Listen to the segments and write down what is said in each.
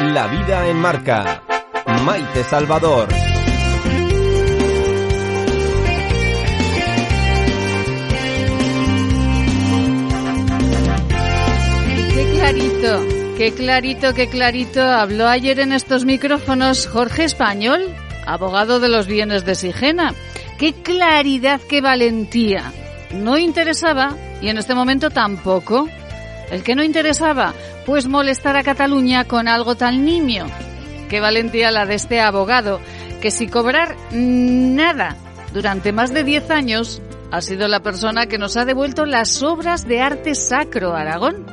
La vida en marca. Maite Salvador. Qué clarito, qué clarito, qué clarito habló ayer en estos micrófonos Jorge Español, abogado de los bienes de Sigena. Qué claridad, qué valentía. No interesaba y en este momento tampoco. El que no interesaba, pues molestar a Cataluña con algo tan nimio. Qué valentía la de este abogado, que si cobrar nada durante más de 10 años, ha sido la persona que nos ha devuelto las obras de arte sacro Aragón.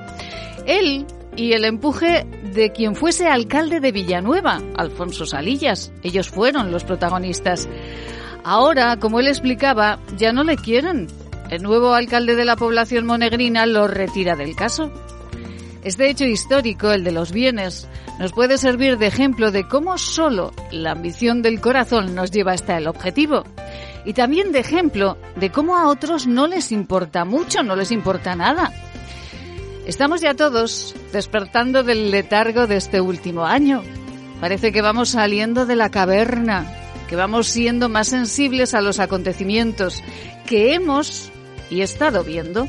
Él y el empuje de quien fuese alcalde de Villanueva, Alfonso Salillas. Ellos fueron los protagonistas. Ahora, como él explicaba, ya no le quieren. El nuevo alcalde de la población monegrina lo retira del caso. Este hecho histórico, el de los bienes, nos puede servir de ejemplo de cómo solo la ambición del corazón nos lleva hasta el objetivo. Y también de ejemplo de cómo a otros no les importa mucho, no les importa nada. Estamos ya todos despertando del letargo de este último año. Parece que vamos saliendo de la caverna, que vamos siendo más sensibles a los acontecimientos que hemos y estado viendo.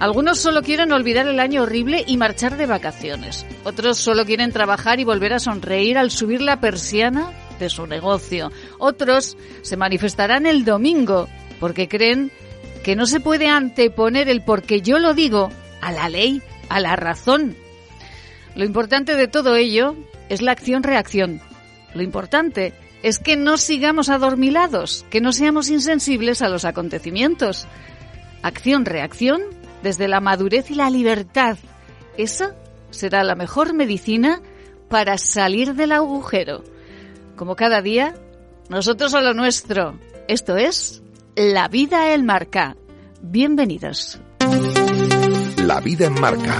Algunos solo quieren olvidar el año horrible y marchar de vacaciones. Otros solo quieren trabajar y volver a sonreír al subir la persiana de su negocio. Otros se manifestarán el domingo porque creen que no se puede anteponer el porque yo lo digo a la ley, a la razón. Lo importante de todo ello es la acción-reacción. Lo importante es que no sigamos adormilados, que no seamos insensibles a los acontecimientos. Acción-reacción desde la madurez y la libertad. Esa será la mejor medicina para salir del agujero. Como cada día, nosotros a lo nuestro. Esto es La vida en marca. Bienvenidos. La vida en marca.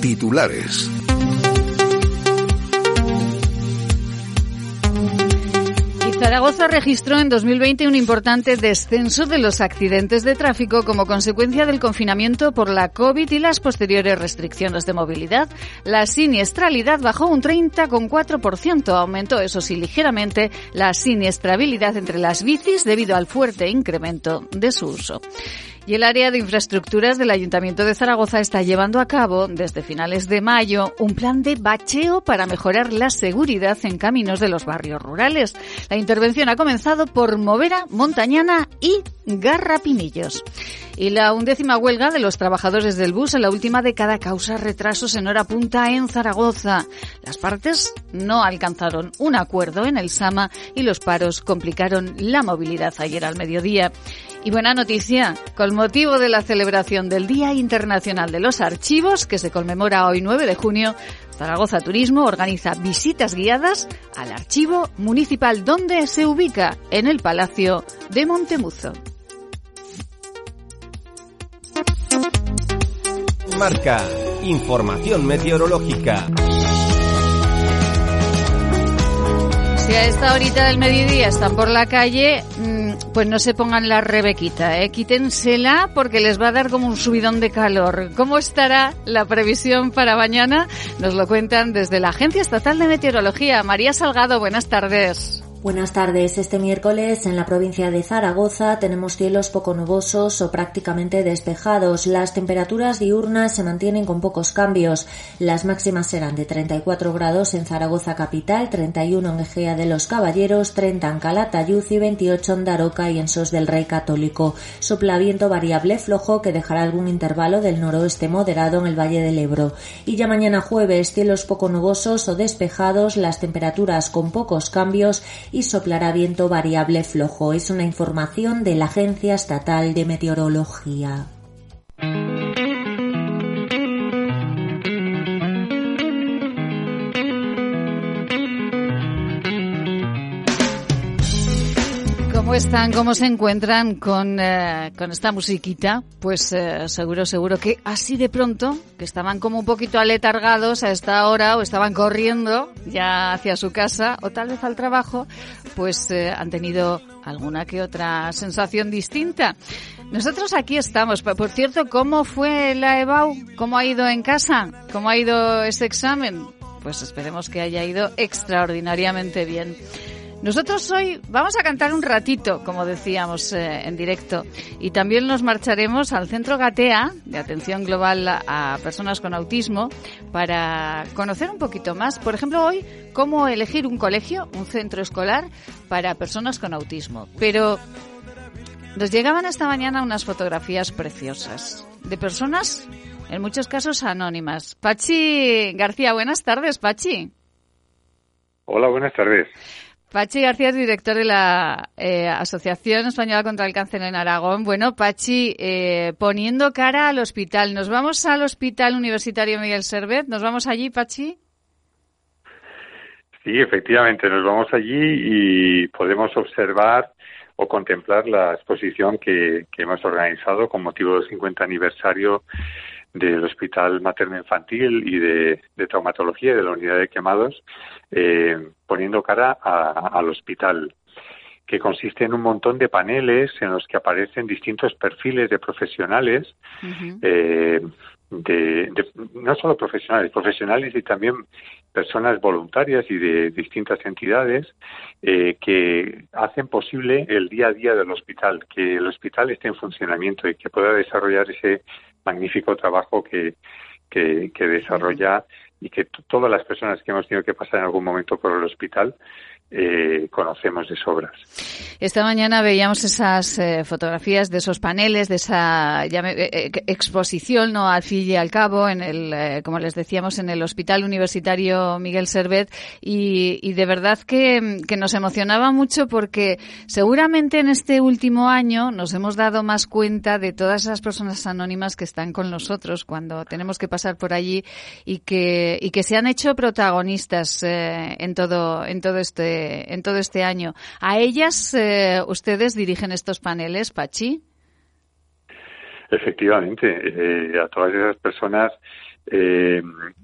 Titulares. Zaragoza registró en 2020 un importante descenso de los accidentes de tráfico como consecuencia del confinamiento por la COVID y las posteriores restricciones de movilidad. La siniestralidad bajó un 30,4%, aumentó eso sí ligeramente la siniestrabilidad entre las bicis debido al fuerte incremento de su uso. Y el área de infraestructuras del Ayuntamiento de Zaragoza está llevando a cabo, desde finales de mayo, un plan de bacheo para mejorar la seguridad en caminos de los barrios rurales. La intervención ha comenzado por Movera, Montañana y Garrapinillos. Y la undécima huelga de los trabajadores del bus en la última década causa retrasos en hora punta en Zaragoza. Las partes no alcanzaron un acuerdo en el Sama y los paros complicaron la movilidad ayer al mediodía. Y buena noticia, con motivo de la celebración del Día Internacional de los Archivos, que se conmemora hoy 9 de junio, Zaragoza Turismo organiza visitas guiadas al archivo municipal donde se ubica en el Palacio de Montemuzo. Marca. Información meteorológica. Si a esta horita del mediodía están por la calle, pues no se pongan la rebequita, ¿eh? quítensela porque les va a dar como un subidón de calor. ¿Cómo estará la previsión para mañana? Nos lo cuentan desde la Agencia Estatal de Meteorología. María Salgado, buenas tardes. Buenas tardes. Este miércoles en la provincia de Zaragoza tenemos cielos poco nubosos o prácticamente despejados. Las temperaturas diurnas se mantienen con pocos cambios. Las máximas serán de 34 grados en Zaragoza capital, 31 en Egea de los Caballeros, 30 en Calatayud y 28 en Daroca y en Sos del Rey Católico. Sopla viento variable flojo que dejará algún intervalo del noroeste moderado en el Valle del Ebro. Y ya mañana jueves cielos poco nubosos o despejados, las temperaturas con pocos cambios y soplará viento variable flojo. Es una información de la Agencia Estatal de Meteorología. ¿Cómo están? ¿Cómo se encuentran con, eh, con esta musiquita? Pues eh, seguro, seguro que así de pronto, que estaban como un poquito aletargados a esta hora o estaban corriendo ya hacia su casa o tal vez al trabajo, pues eh, han tenido alguna que otra sensación distinta. Nosotros aquí estamos. Por cierto, ¿cómo fue la EBAU? ¿Cómo ha ido en casa? ¿Cómo ha ido ese examen? pues esperemos que haya ido extraordinariamente bien. Nosotros hoy vamos a cantar un ratito, como decíamos eh, en directo, y también nos marcharemos al Centro Gatea de Atención Global a Personas con Autismo para conocer un poquito más, por ejemplo, hoy, cómo elegir un colegio, un centro escolar para personas con autismo. Pero nos llegaban esta mañana unas fotografías preciosas de personas, en muchos casos anónimas. Pachi García, buenas tardes, Pachi. Hola, buenas tardes. Pachi García director de la eh, Asociación Española contra el Cáncer en Aragón. Bueno, Pachi, eh, poniendo cara al hospital. ¿Nos vamos al Hospital Universitario Miguel Servet? ¿Nos vamos allí, Pachi? Sí, efectivamente, nos vamos allí y podemos observar o contemplar la exposición que, hemos organizado con motivo del 50 aniversario del Hospital Materno Infantil y de, Traumatología de la Unidad de Quemados, eh, poniendo cara al hospital que consiste en un montón de paneles en los que aparecen distintos perfiles de profesionales, eh, de, no solo profesionales, profesionales y también personas voluntarias y de distintas entidades eh, que hacen posible el día a día del hospital, que el hospital esté en funcionamiento y que pueda desarrollar ese magnífico trabajo que, que, que desarrolla y que todas las personas que hemos tenido que pasar en algún momento por el hospital eh, conocemos de sobras. Esta mañana veíamos esas eh, fotografías de esos paneles, de esa eh, exposición, no al fin y al cabo, en el, como les decíamos, en el Hospital Universitario Miguel Servet, y, de verdad que, que, nos emocionaba mucho porque seguramente en este último año nos hemos dado más cuenta de todas esas personas anónimas que están con nosotros cuando tenemos que pasar por allí y que, y que se han hecho protagonistas en todo, en todo este en todo este año. ¿A ellas eh, ustedes dirigen estos paneles, Pachi? Efectivamente, eh, a todas esas personas eh,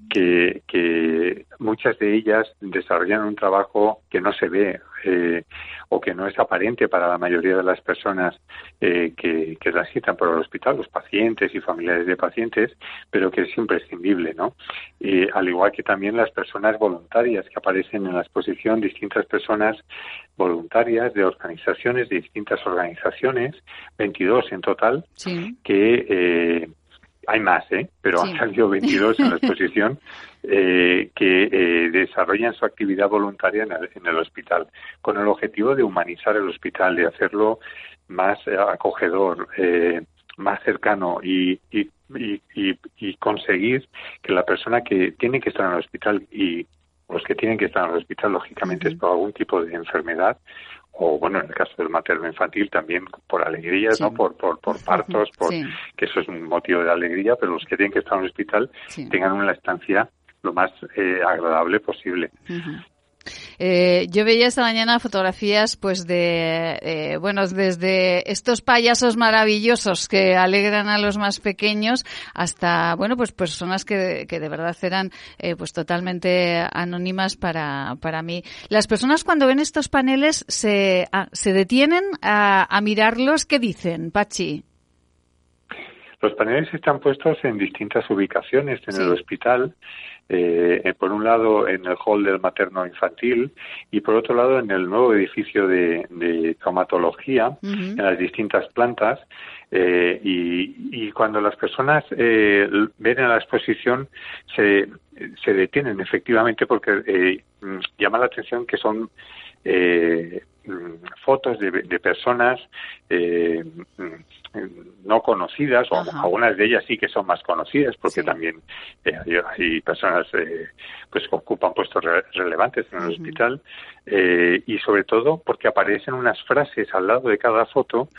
que, que, muchas de ellas desarrollan un trabajo que no se ve eh, o que no es aparente para la mayoría de las personas eh, que, que las citan por el hospital, los pacientes y familiares de pacientes, pero que es imprescindible, ¿no? al igual que también las personas voluntarias que aparecen en la exposición, distintas personas voluntarias de organizaciones, de distintas organizaciones, 22 en total, que eh, hay más, ¿eh? pero han salido 22 en la exposición eh, que eh, desarrollan su actividad voluntaria en el, hospital, con el objetivo de humanizar el hospital, de hacerlo más eh, acogedor, eh, más cercano y, y, y, y, conseguir que la persona que tiene que estar en el hospital y los que tienen que estar en el hospital, lógicamente, es por algún tipo de enfermedad, o bueno, en el caso del materno infantil también por alegrías, ¿no? Por, por, por partos, por, que eso es un motivo de alegría, pero los que tienen que estar en el hospital tengan una estancia lo más eh, agradable posible. Eh, yo veía esta mañana fotografías, pues de, eh, bueno, desde estos payasos maravillosos que alegran a los más pequeños hasta, bueno, pues personas que, que de verdad eran, eh, pues totalmente anónimas para, para mí. Las personas cuando ven estos paneles se, ah, se detienen a, a mirarlos, ¿qué dicen, Pachi? Los paneles están puestos en distintas ubicaciones en el hospital eh, por un lado en el hall del materno infantil y por otro lado en el nuevo edificio de, de traumatología en las distintas plantas. Eh, y, cuando las personas eh, ven a la exposición se, se detienen efectivamente porque eh, llama la atención que son eh, fotos de, de personas eh, no conocidas, o algunas de ellas sí que son más conocidas, porque también eh, hay, personas eh, pues que ocupan puestos relevantes en el hospital, eh, y sobre todo porque aparecen unas frases al lado de cada foto,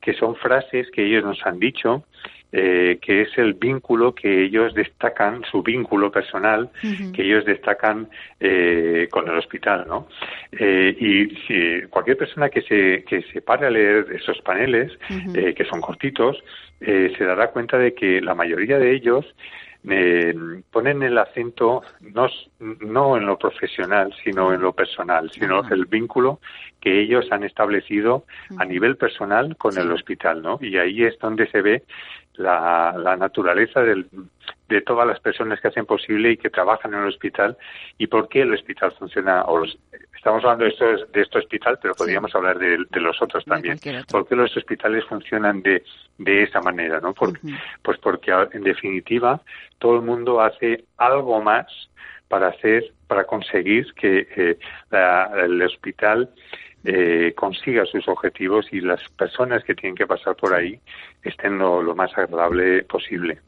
que son frases que ellos nos han dicho, eh, que es el vínculo que ellos destacan, su vínculo personal, que ellos destacan eh, con el hospital, ¿no? Eh, y si cualquier persona que se, que se pare a leer esos paneles, eh, que son cortitos, eh, se dará cuenta de que la mayoría de ellos eh, ponen el acento no, no en lo profesional, sino en lo personal, sino el vínculo que ellos han establecido a nivel personal con el hospital, ¿no? Y ahí es donde se ve la, la naturaleza del, de todas las personas que hacen posible y que trabajan en el hospital y por qué el hospital funciona. O estamos hablando de esto, de este hospital, pero podríamos hablar de, los otros también. ¿Por qué los hospitales funcionan de, de esa manera? ¿no? Pues porque, en definitiva, todo el mundo hace algo más para hacer, para conseguir que eh, el hospital eh, consiga sus objetivos y las personas que tienen que pasar por ahí estén lo, más agradable posible.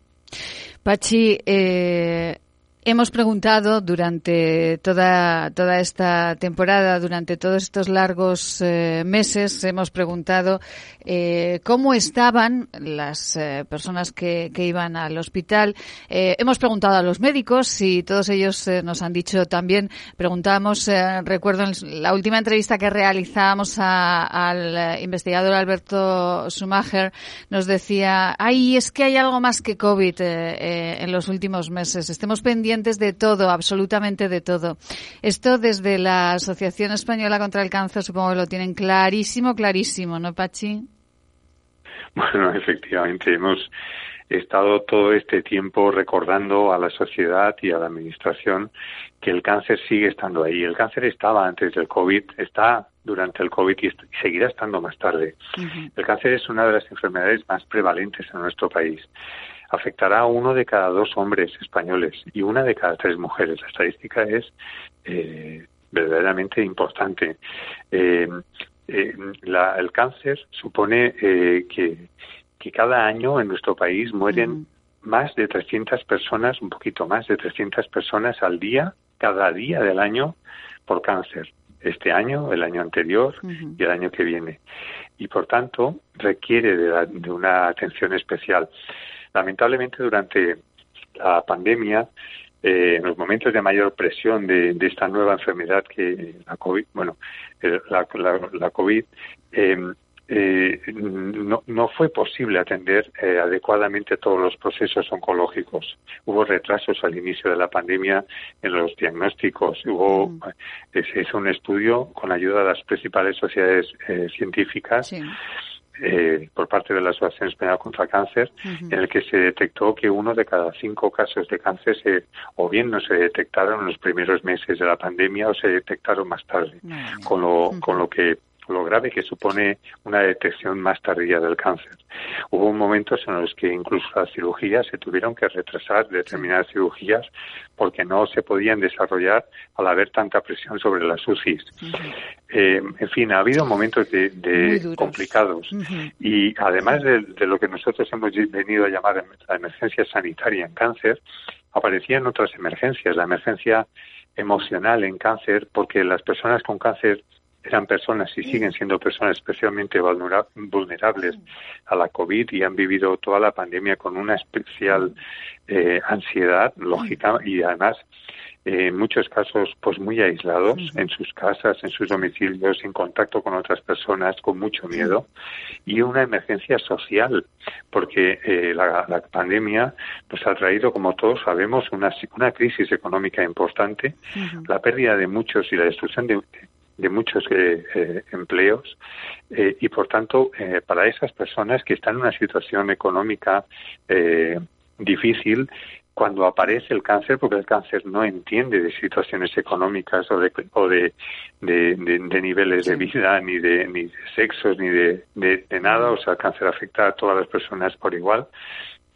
Pachi, eh, Hemos preguntado durante toda, toda esta temporada, durante todos estos largos eh, meses, hemos preguntado eh, cómo estaban las eh, personas que, que, iban al hospital. hemos preguntado a los médicos y todos ellos nos han dicho también, preguntamos, recuerdo en la última entrevista que realizábamos al investigador Alberto Schumacher, nos decía, ay, es que hay algo más que COVID en los últimos meses. Estemos pendientes de todo, absolutamente de todo. Esto desde la Asociación Española contra el Cáncer supongo que lo tienen clarísimo, clarísimo, ¿no, Pachi? Bueno, efectivamente, hemos estado todo este tiempo recordando a la sociedad y a la administración que el cáncer sigue estando ahí. El cáncer estaba antes del COVID, está durante el COVID y seguirá estando más tarde. El cáncer es una de las enfermedades más prevalentes en nuestro país afectará a uno de cada dos hombres españoles y una de cada tres mujeres. La estadística es eh, verdaderamente importante. Eh, eh, el cáncer supone que, que, cada año en nuestro país mueren más de 300 personas, un poquito más de 300 personas al día, cada día del año, por cáncer. Este año, el año anterior y el año que viene. Y por tanto, requiere de una atención especial. Lamentablemente, durante la pandemia, eh, en los momentos de mayor presión de, esta nueva enfermedad que la COVID, bueno, eh, la, la, COVID, em, eh, no, no, fue posible atender adecuadamente todos los procesos oncológicos. Hubo retrasos al inicio de la pandemia en los diagnósticos. Hubo, mm. se hizo un estudio con ayuda de las principales sociedades científicas. Eh, por parte de la Asociación Española contra el Cáncer, en el que se detectó que uno de cada cinco casos de cáncer se, o bien no se detectaron en los primeros meses de la pandemia o se detectaron más tarde, con, lo, con lo que lo grave que supone una detección más tardía del cáncer. Hubo momentos en los que incluso las cirugías se tuvieron que retrasar determinadas cirugías porque no se podían desarrollar al haber tanta presión sobre las UCIs. Eh, en fin, ha habido momentos de, complicados. Y además de, de, lo que nosotros hemos venido a llamar la emergencia sanitaria en cáncer, aparecían otras emergencias, la emergencia emocional en cáncer, porque las personas con cáncer eran personas y siguen siendo personas especialmente vulnerables a la COVID y han vivido toda la pandemia con una especial eh, ansiedad lógica y además eh, en muchos casos pues muy aislados en sus casas, en sus domicilios, en contacto con otras personas, con mucho miedo y una emergencia social porque eh, la, pandemia nos ha traído, como todos sabemos, una, una crisis económica importante, la pérdida de muchos y la destrucción de de muchos eh, eh, empleos eh, y por tanto para esas personas que están en una situación económica difícil cuando aparece el cáncer, porque el cáncer no entiende de situaciones económicas o de, o de, de, niveles de vida, ni de, ni de sexos, ni de, de, nada, o sea, el cáncer afecta a todas las personas por igual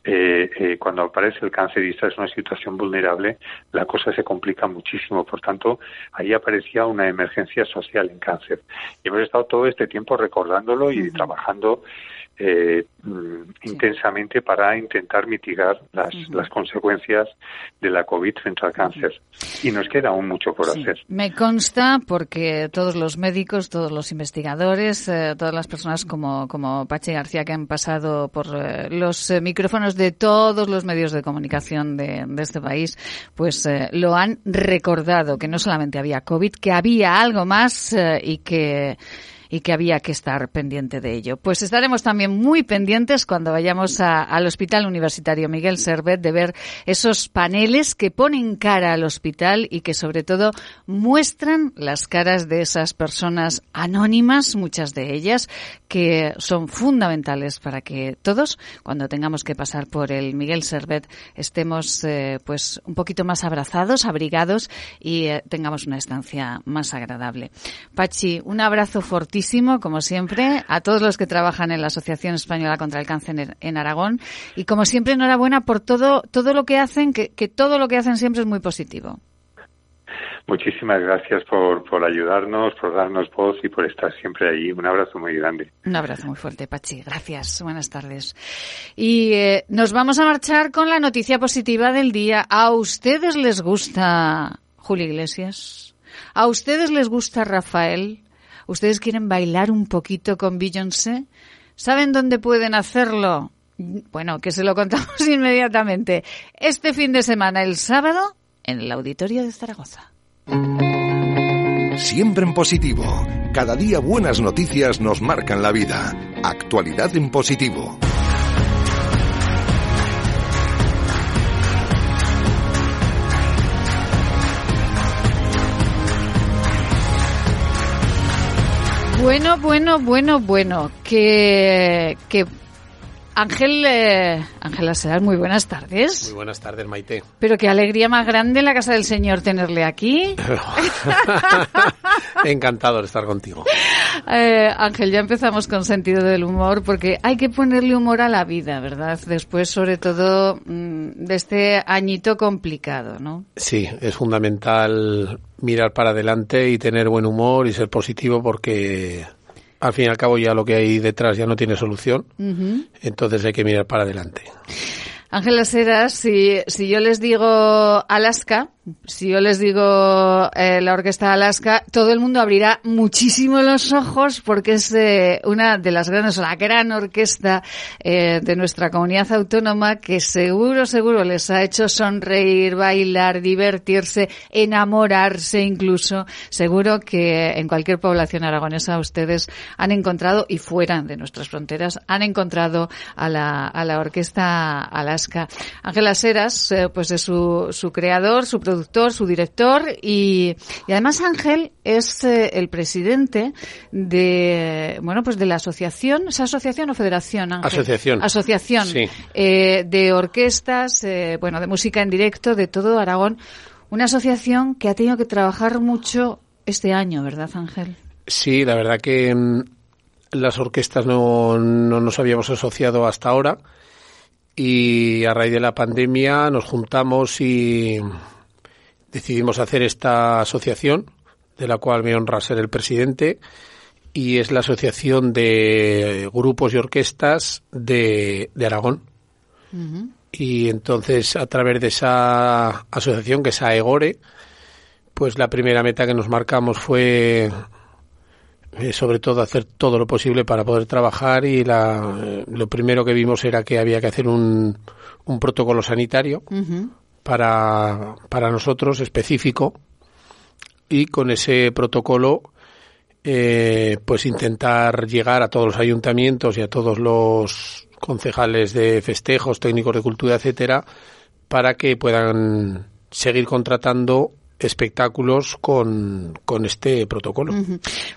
eh, eh, cuando aparece el cáncer y está en una situación vulnerable, la cosa se complica muchísimo. Por tanto, ahí aparecía una emergencia social en cáncer. Y hemos estado todo este tiempo recordándolo y trabajando eh, intensamente para intentar mitigar las, las, consecuencias de la COVID frente al cáncer. Y nos queda aún mucho por hacer. Me consta porque todos los médicos, todos los investigadores, eh, todas las personas como, como Pache García que han pasado por eh, los micrófonos de todos los medios de comunicación de, de este país, pues lo han recordado, que no solamente había COVID, que había algo más y que y que había que estar pendiente de ello. Pues estaremos también muy pendientes cuando vayamos al Hospital Universitario Miguel Servet de ver esos paneles que ponen cara al hospital y que sobre todo muestran las caras de esas personas anónimas, muchas de ellas, que son fundamentales para que todos, cuando tengamos que pasar por el Miguel Servet, estemos eh, pues un poquito más abrazados, abrigados y eh, tengamos una estancia más agradable. Pachi, un abrazo fortísimo, como siempre, a todos los que trabajan en la Asociación Española contra el Cáncer en, Aragón y como siempre enhorabuena por todo todo lo que hacen, que, que todo lo que hacen siempre es muy positivo. Muchísimas gracias por, por ayudarnos, por darnos voz y por estar siempre ahí. Un abrazo muy grande. Un abrazo muy fuerte, Pachi. Gracias. Buenas tardes. Y eh, nos vamos a marchar con la noticia positiva del día. ¿A ustedes les gusta Julio Iglesias? ¿A ustedes les gusta Rafael? ¿Ustedes quieren bailar un poquito con Beyoncé? ¿Saben dónde pueden hacerlo? Bueno, que se lo contamos inmediatamente. Este fin de semana, el sábado, en el Auditorio de Zaragoza. Siempre en positivo. Cada día buenas noticias nos marcan la vida. Actualidad en positivo. Bueno, bueno, bueno, bueno. Que, que Ángel, eh, Ángela muy buenas tardes. Muy buenas tardes, Maite. Pero qué alegría más grande en la casa del Señor tenerle aquí. Encantado de estar contigo. Eh, Ángel, ya empezamos con sentido del humor porque hay que ponerle humor a la vida, ¿verdad? Después, sobre todo, mm, de este añito complicado, ¿no? Sí, es fundamental mirar para adelante y tener buen humor y ser positivo porque al fin y al cabo ya lo que hay detrás ya no tiene solución, entonces hay que mirar para adelante. Ángela Seras, si, si yo les digo Alaska, si yo les digo eh, la Orquesta Alaska, todo el mundo abrirá muchísimo los ojos porque es eh, una de las grandes, la gran orquesta eh, de nuestra comunidad autónoma que seguro, seguro les ha hecho sonreír, bailar, divertirse, enamorarse incluso. Seguro que en cualquier población aragonesa ustedes han encontrado, y fuera de nuestras fronteras, han encontrado a la, a la Orquesta Alaska. Ángela Seras, pues es su, su creador, su productor, su director y, además Ángel es eh, el presidente de, bueno, pues de la asociación, ¿es asociación o federación, Asociación. Asociación eh, de orquestas, eh, bueno, de música en directo de todo Aragón. Una asociación que ha tenido que trabajar mucho este año, ¿verdad, Ángel? Sí, la verdad que mm, las orquestas no, no nos habíamos asociado hasta ahora y a raíz de la pandemia nos juntamos y decidimos hacer esta asociación, de la cual me honra ser el presidente, y es la Asociación de Grupos y Orquestas de, Aragón. Y entonces, a través de esa asociación, que es AEGORE, pues la primera meta que nos marcamos fue eh, sobre todo hacer todo lo posible para poder trabajar y la, eh, lo primero que vimos era que había que hacer un, un protocolo sanitario para, para nosotros específico y con ese protocolo eh, pues intentar llegar a todos los ayuntamientos y a todos los concejales de festejos, técnicos de cultura, etcétera, para que puedan seguir contratando espectáculos con, con este protocolo.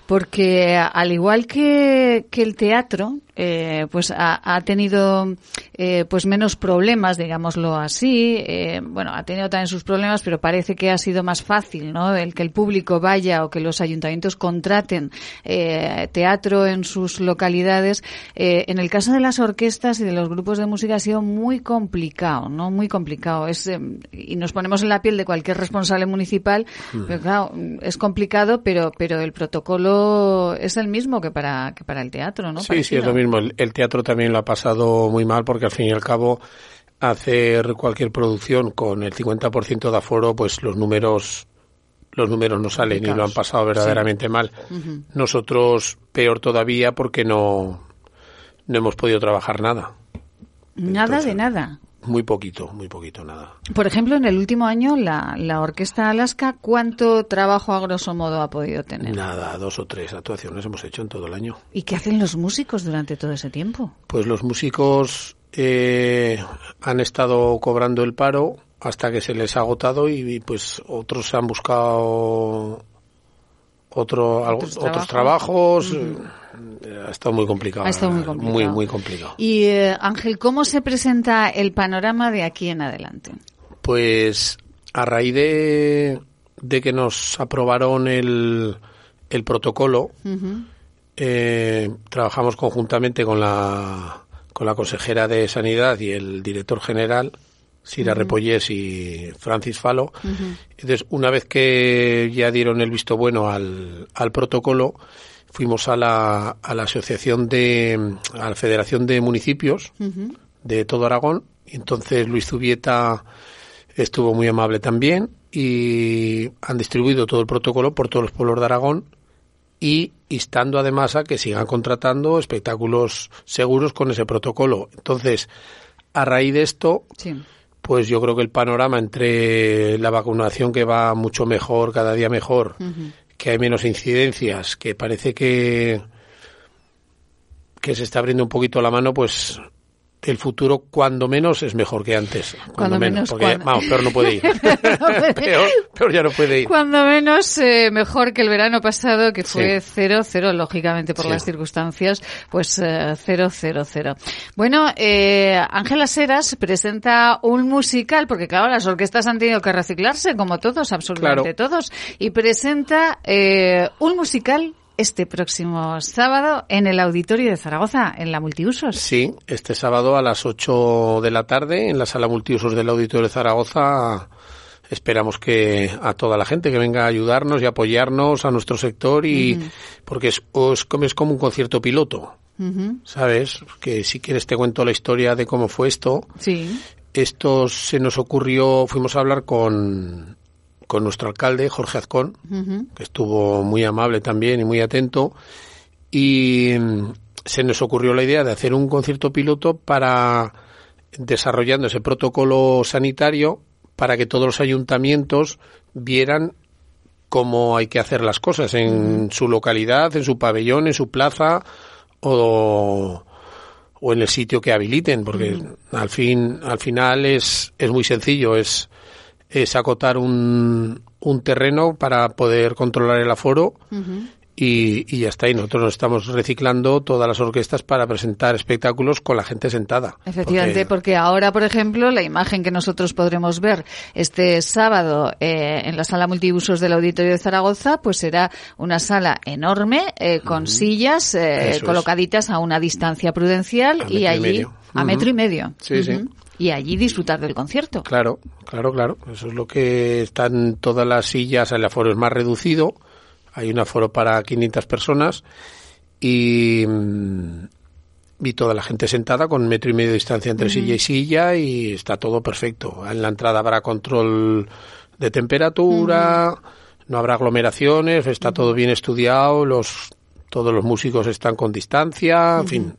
Porque al igual que, que el teatro, eh, pues ha, tenido eh, pues menos problemas, digámoslo así. Eh, bueno, ha tenido también sus problemas, pero parece que ha sido más fácil, ¿no? El que el público vaya o que los ayuntamientos contraten teatro en sus localidades. en el caso de las orquestas y de los grupos de música ha sido muy complicado, ¿no? Muy complicado. Es y nos ponemos en la piel de cualquier responsable municipal, mm. pero claro, es complicado, pero pero el protocolo es el mismo que para que para el teatro, ¿no? Sí, sí, es lo mismo el, teatro también lo ha pasado muy mal porque al fin y al cabo hacer cualquier producción con el 50% de aforo, pues los números los números no salen y lo han pasado verdaderamente mal. Nosotros peor todavía porque no no hemos podido trabajar nada. Nada de nada. Muy poquito, muy poquito, nada. Por ejemplo, en el último año, la, la Orquesta Alaska, ¿cuánto trabajo a grosso modo ha podido tener? Nada, dos o tres actuaciones hemos hecho en todo el año. ¿Y qué hacen los músicos durante todo ese tiempo? Pues los músicos eh, han estado cobrando el paro hasta que se les ha agotado y, pues otros han buscado otro, otros, trabajos. Ha estado muy complicado. Ha estado muy complicado. Muy, muy complicado. Y eh, Ángel, ¿cómo se presenta el panorama de aquí en adelante? Pues a raíz de, de que nos aprobaron el, el protocolo, eh, trabajamos conjuntamente con la, con la consejera de Sanidad y el director general, Sira Repollés y Francis Falo. Entonces, una vez que ya dieron el visto bueno al, al protocolo, fuimos a la, a la asociación de, a la Federación de Municipios de todo Aragón. Y entonces Luis Zubieta estuvo muy amable también y han distribuido todo el protocolo por todos los pueblos de Aragón y instando además a que sigan contratando espectáculos seguros con ese protocolo. Entonces, a raíz de esto, pues yo creo que el panorama entre la vacunación que va mucho mejor, cada día mejor, que hay menos incidencias, que parece que que se está abriendo un poquito la mano, pues el futuro cuando menos es mejor que antes. Cuando, menos, porque vamos, peor no puede ir. peor, ya no puede ir. Cuando menos eh, mejor que el verano pasado que fue cero, cero, lógicamente por las circunstancias, pues eh, cero, cero, cero. Bueno, eh, Ángela Seras presenta un musical, porque claro, las orquestas han tenido que reciclarse, como todos, absolutamente todos, y presenta un musical este próximo sábado en el Auditorio de Zaragoza, en la Multiusos. Sí, este sábado a las 8 de la tarde en la Sala Multiusos del Auditorio de Zaragoza. Esperamos que a toda la gente que venga a ayudarnos y apoyarnos a nuestro sector y porque es, es, como un concierto piloto. ¿Sabes? Que si quieres te cuento la historia de cómo fue esto. Sí. Esto se nos ocurrió, fuimos a hablar con con nuestro alcalde, Jorge Azcón, que estuvo muy amable también y muy atento, y mm, se nos ocurrió la idea de hacer un concierto piloto para desarrollando ese protocolo sanitario para que todos los ayuntamientos vieran cómo hay que hacer las cosas en su localidad, en su pabellón, en su plaza o, o en el sitio que habiliten, porque al fin, al final es, es muy sencillo, es es acotar un, un terreno para poder controlar el aforo y, y, ya está. Y nosotros nos estamos reciclando todas las orquestas para presentar espectáculos con la gente sentada. Efectivamente, porque, ahora, por ejemplo, la imagen que nosotros podremos ver este sábado eh, en la sala multiusos del Auditorio de Zaragoza, pues será una sala enorme eh, con sillas eh, colocaditas a una distancia prudencial y allí a metro y medio. Sí, sí y allí disfrutar del concierto. Claro, claro, claro. Eso es lo que están todas las sillas, el aforo es más reducido, hay un aforo para 500 personas y, mm, y toda la gente sentada con un metro y medio de distancia entre silla y silla y está todo perfecto. En la entrada habrá control de temperatura, no habrá aglomeraciones, está todo bien estudiado, los todos los músicos están con distancia, en fin.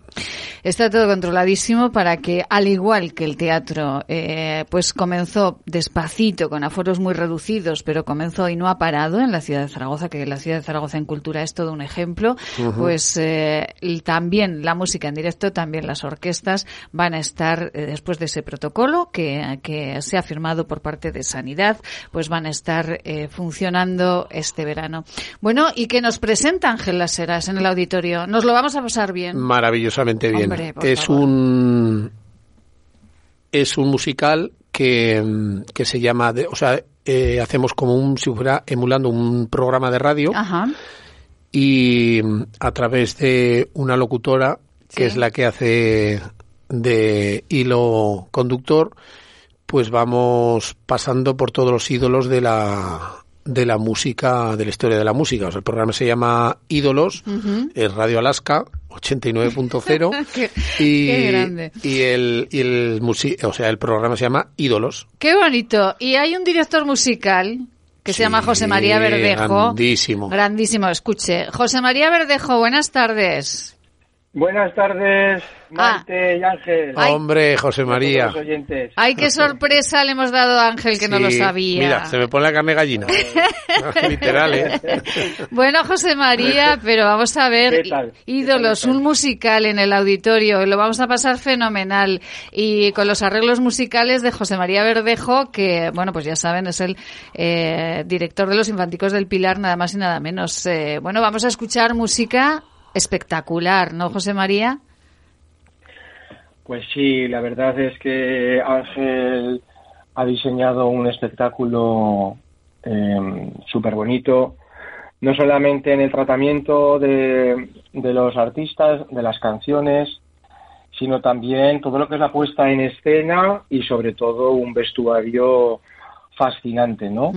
Está todo controladísimo para que, al igual que el teatro, eh, pues comenzó despacito, con aforos muy reducidos, pero comenzó y no ha parado en la ciudad de Zaragoza, que la ciudad de Zaragoza en cultura es todo un ejemplo, pues eh, también la música en directo, también las orquestas van a estar, eh, después de ese protocolo que, que se ha firmado por parte de Sanidad, pues van a estar funcionando este verano. Bueno, ¿y qué nos presenta Ángel Laseras en el auditorio? Nos lo vamos a pasar bien. Maravillosamente bien. Es un es un musical que, que se llama, o sea, eh, hacemos como un, si fuera emulando un programa de radio y a través de una locutora que es la que hace de hilo conductor, pues vamos pasando por todos los ídolos de la de la música, de la historia de la música. O sea, el programa se llama Ídolos, es Radio Alaska, 89.0 y, y el y el o sea el programa se llama Ídolos. Qué bonito. Y hay un director musical que se llama José María Verdejo. grandísimo. Grandísimo. Escuche José María Verdejo buenas tardes Buenas tardes, Ah. Maite y Ángel. Ay. Hombre, José María. Ay, qué sorpresa le hemos dado a Ángel que no lo sabía. Mira, se me pone la carne gallina. Literal, ¿eh? Bueno, José María, pero vamos a ver, ídolos, ¿Qué tal un musical en el auditorio, lo vamos a pasar fenomenal y con los arreglos musicales de José María Verdejo, que, bueno, pues ya saben, es el eh, director de los Infanticos del Pilar, nada más y nada menos. Eh, bueno, vamos a escuchar música espectacular, ¿no, José María? Pues sí, la verdad es que Ángel ha diseñado un espectáculo súper bonito, no solamente en el tratamiento de, de los artistas, de las canciones, sino también todo lo que es la puesta en escena y sobre todo un vestuario fascinante, ¿no?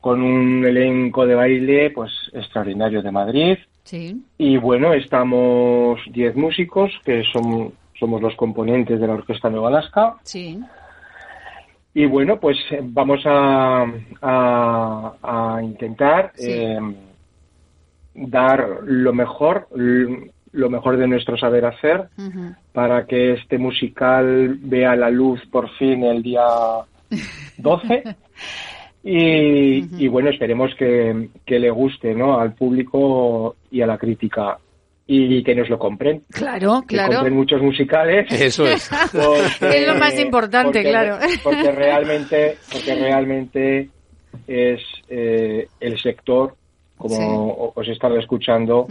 Con un elenco de baile pues extraordinario de Madrid, Sí. Y bueno, estamos 10 músicos que son, somos los componentes de la Orquesta Nueva Alaska. Sí. Y bueno, pues eh, vamos a, a, a intentar Sí. eh, dar lo mejor, lo mejor de nuestro saber hacer para que este musical vea la luz por fin el día 12. Y, y bueno, esperemos que, que le guste ¿no? al público y a la crítica y que nos lo compren. Claro, Que claro. compren muchos musicales. Eso es. porque- Es lo más importante, porque- claro. Porque realmente, porque realmente es eh, el sector, como Sí. os he estado escuchando,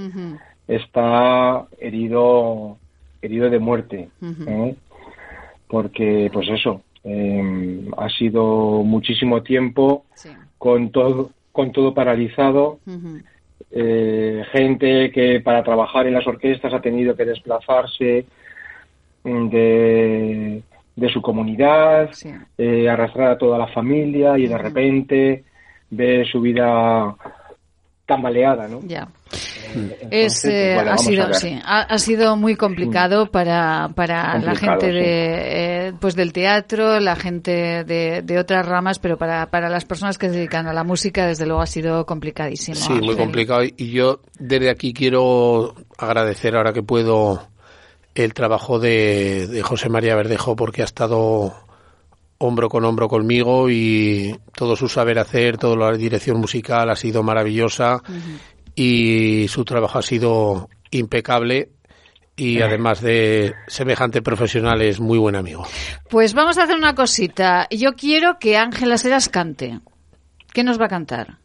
está herido, herido de muerte. ¿eh? Porque, pues eso, eh, ha sido muchísimo tiempo Sí. con todo, con todo paralizado. Eh, gente que para trabajar en las orquestas ha tenido que desplazarse mm, de, de su comunidad, Sí. eh, arrastrar a toda la familia y de repente ve su vida tambaleada, ¿no? Ya. Entonces, Es, pues, eh, bueno, ha, sido, sí, ha, ha sido muy complicado para, para la gente sí. de, eh, pues del teatro, la gente de, de otras ramas, pero para, para las personas que se dedican a la música, desde luego ha sido complicadísimo. Sí, muy complicado. Y yo desde aquí quiero agradecer ahora que puedo el trabajo de, de José María Verdejo porque ha estado hombro con hombro conmigo y todo su saber hacer, toda la dirección musical ha sido maravillosa y su trabajo ha sido impecable y además de semejante profesional es muy buen amigo. Pues vamos a hacer una cosita. Yo quiero que Ángela Seras cante. ¿Qué nos va a cantar?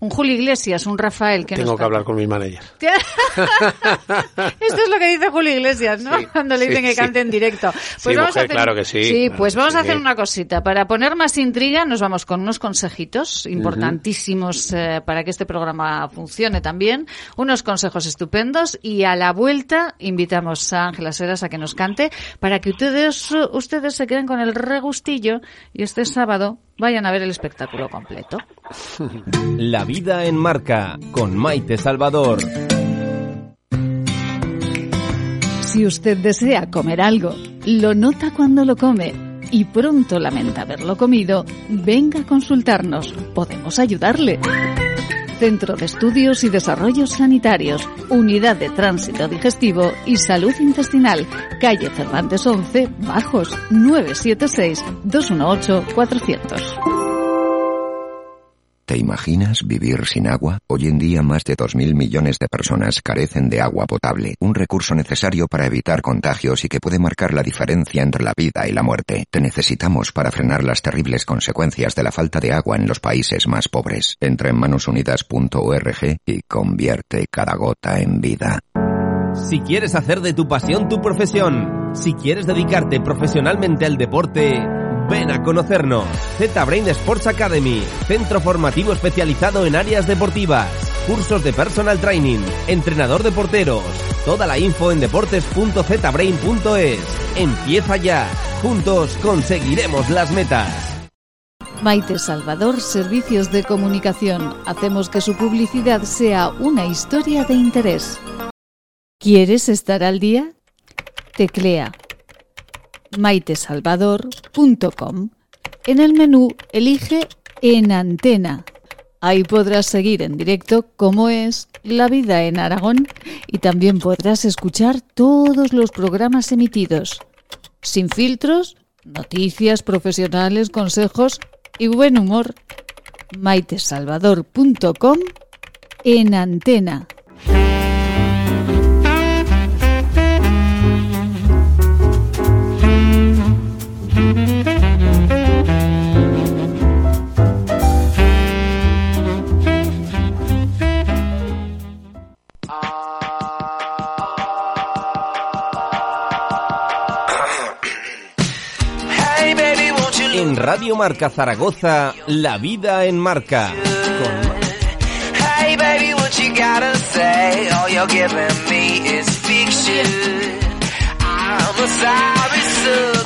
Un Julio Iglesias, un Rafael. ¿qué Tengo nos que hablar con mi manager. Esto es lo que dice Julio Iglesias, ¿no? Sí, Cuando le dicen sí, que sí. cante en directo. Sí, mujer, claro que sí, Sí, pues que vamos a hacer una cosita. Para poner más intriga, nos vamos con unos consejitos importantísimos eh, para que este programa funcione también. Unos consejos estupendos y a la vuelta invitamos a Ángela Seras a que nos cante para que ustedes, ustedes se queden con el regustillo y este sábado vayan a ver el espectáculo completo. La vida en marca con Maite Salvador. Si usted desea comer algo, lo nota cuando lo come y pronto lamenta haberlo comido, venga a consultarnos. Podemos ayudarle. Centro de Estudios y Desarrollos Sanitarios, Unidad de Tránsito Digestivo y Salud Intestinal, calle Cervantes 11, Bajos, 976-218-400. ¿Te imaginas vivir sin agua? Hoy en día más de 2.000 millones de personas carecen de agua potable, un recurso necesario para evitar contagios y que puede marcar la diferencia entre la vida y la muerte. Te necesitamos para frenar las terribles consecuencias de la falta de agua en los países más pobres. Entra en manosunidas.org y convierte cada gota en vida. Si quieres hacer de tu pasión tu profesión, si quieres dedicarte profesionalmente al deporte, ven a conocernos. Z-Brain Sports Academy, centro formativo especializado en áreas deportivas, cursos de personal training, entrenador de porteros. Toda la info en deportes.zbrain.es. Empieza ya. Juntos conseguiremos las metas. Maite Salvador, Servicios de Comunicación. Hacemos que su publicidad sea una historia de interés. ¿Quieres estar al día? Teclea maitesalvador.com. En el menú elige En Antena Ahí podrás seguir en directo cómo es la vida en Aragón y también podrás escuchar todos los programas emitidos, sin filtros, noticias profesionales, consejos y buen humor. maitesalvador.com en antena. Radio Marca Zaragoza, La Vida en Marca.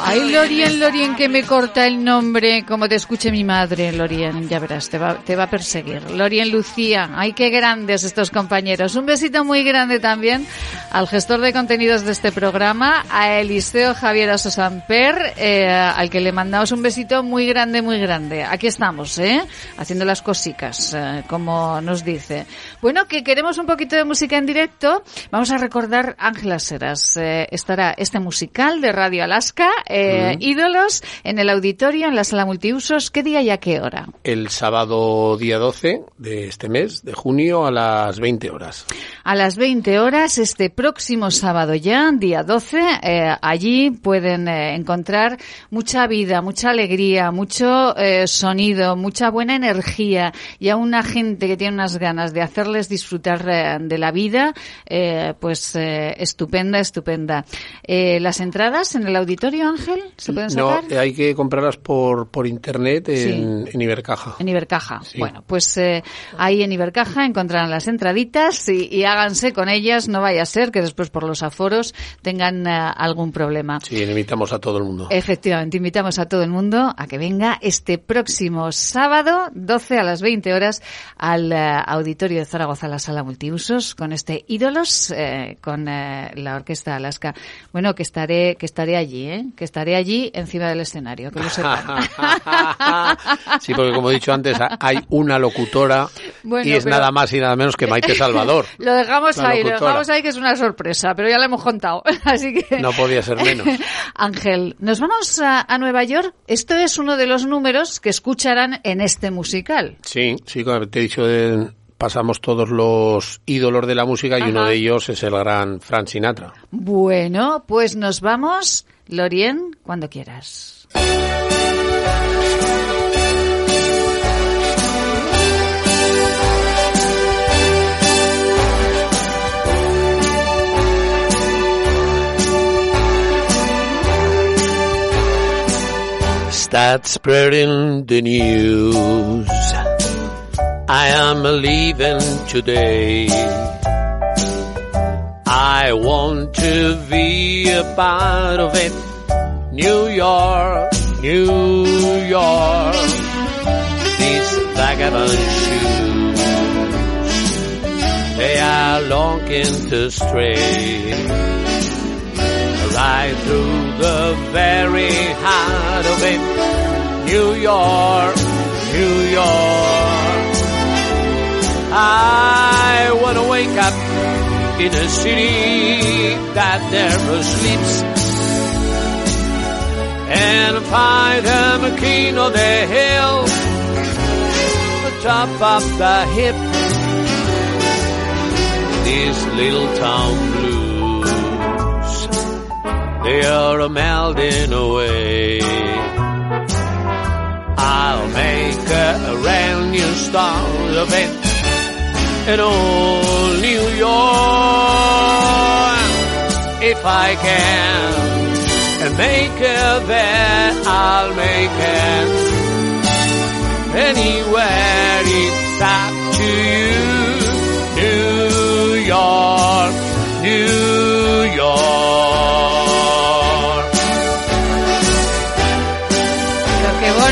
Ay, Lorien, Lorien, que me corta el nombre, como te escuche mi madre, Lorien, ya verás, te va, te va a perseguir. Lorien Lucía, ay, qué grandes estos compañeros. Un besito muy grande también al gestor de contenidos de este programa, a Eliseo Javier Asosamper, eh, al que le mandamos un besito muy grande, muy grande. Aquí estamos, ¿eh? Haciendo las cosicas, eh, como nos dice. Bueno, que queremos un poquito de música en directo. Vamos a recordar Ángela Seras. Eh, estará este musical de Radio Alaska, eh, Ídolos, en el auditorio, en la sala multiusos. ¿Qué día y a qué hora? El sábado día 12 de este mes, de junio, a las 20 horas. A las 20 horas, este próximo sábado ya, día 12, eh, allí pueden eh, encontrar mucha vida, mucha alegría, mucho sonido, mucha buena energía y a una gente que tiene unas ganas de hacerles disfrutar de la vida, pues estupenda, estupenda. ¿Las entradas en el auditorio, Ángel, se pueden No, sacar? eh, hay que comprarlas por, por internet en, en Ibercaja. En Ibercaja. Sí. Bueno, pues eh, ahí en Ibercaja encontrarán las entraditas y, y háganse con ellas, no vaya a ser que después por los aforos tengan eh, algún problema. Sí, invitamos a todo el mundo. Efectivamente, invitamos a todo el mundo a que venga este próximo sábado, 12 a las 20 horas, al auditorio de Zaragoza, la sala multiusos, con este Ídolos, eh, con eh, la Orquesta Alaska. Bueno, que estaré, que estaré allí, ¿eh? Que estaré allí encima del escenario, que lo sepan. sí, porque como he dicho antes, hay una locutora Bueno, y es pero- nada más y nada menos que Maite Salvador. Lo dejamos ahí, lo dejamos ahí que es una sorpresa, pero ya lo hemos contado. Así que. No podía ser menos. Ángel, nos vamos a, a Nueva York. Esto es uno de los números que escucharán en este musical. Sí, sí, como te he dicho, eh, pasamos todos los ídolos de la música y uno de ellos es el gran Frank Sinatra. Bueno, pues nos vamos, Lorien, cuando quieras. Start spreading the news. I am leaving today. I want to be a part of it. New York, New York. These vagabond shoes, they are longing to stray right through the very heart of it. New York, New York. I wanna wake up in a city that never sleeps and find them king of the hill, the top of the hip. This little town blues they are a melting away. I'll make a brand new start of it in old New York if I can. And make it there, I'll make it anywhere it's up to you. New York, New York.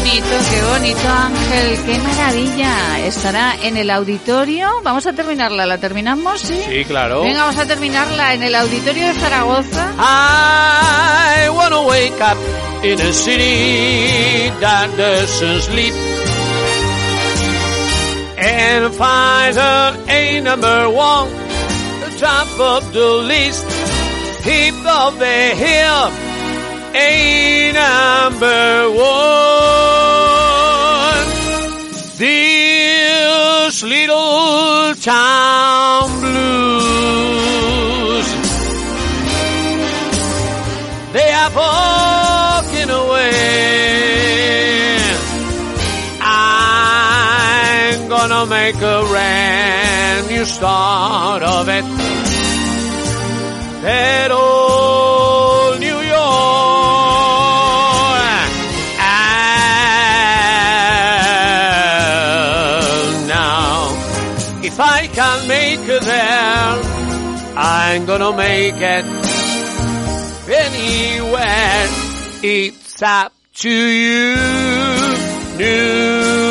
Bonito, qué bonito, Ángel, qué maravilla. Estará en el auditorio. Vamos a terminarla, ¿la terminamos? Sí. Sí, claro. Venga, vamos a terminarla en el auditorio de Zaragoza. I wanna wake up in a city that doesn't sleep Pfizer a number one, the top of the list, heap of the hill, a number one. This little town blues, they are walking away. I'm gonna make a brand new start of it. That old if I can make it there, I'm gonna make it anywhere. It's up to you, New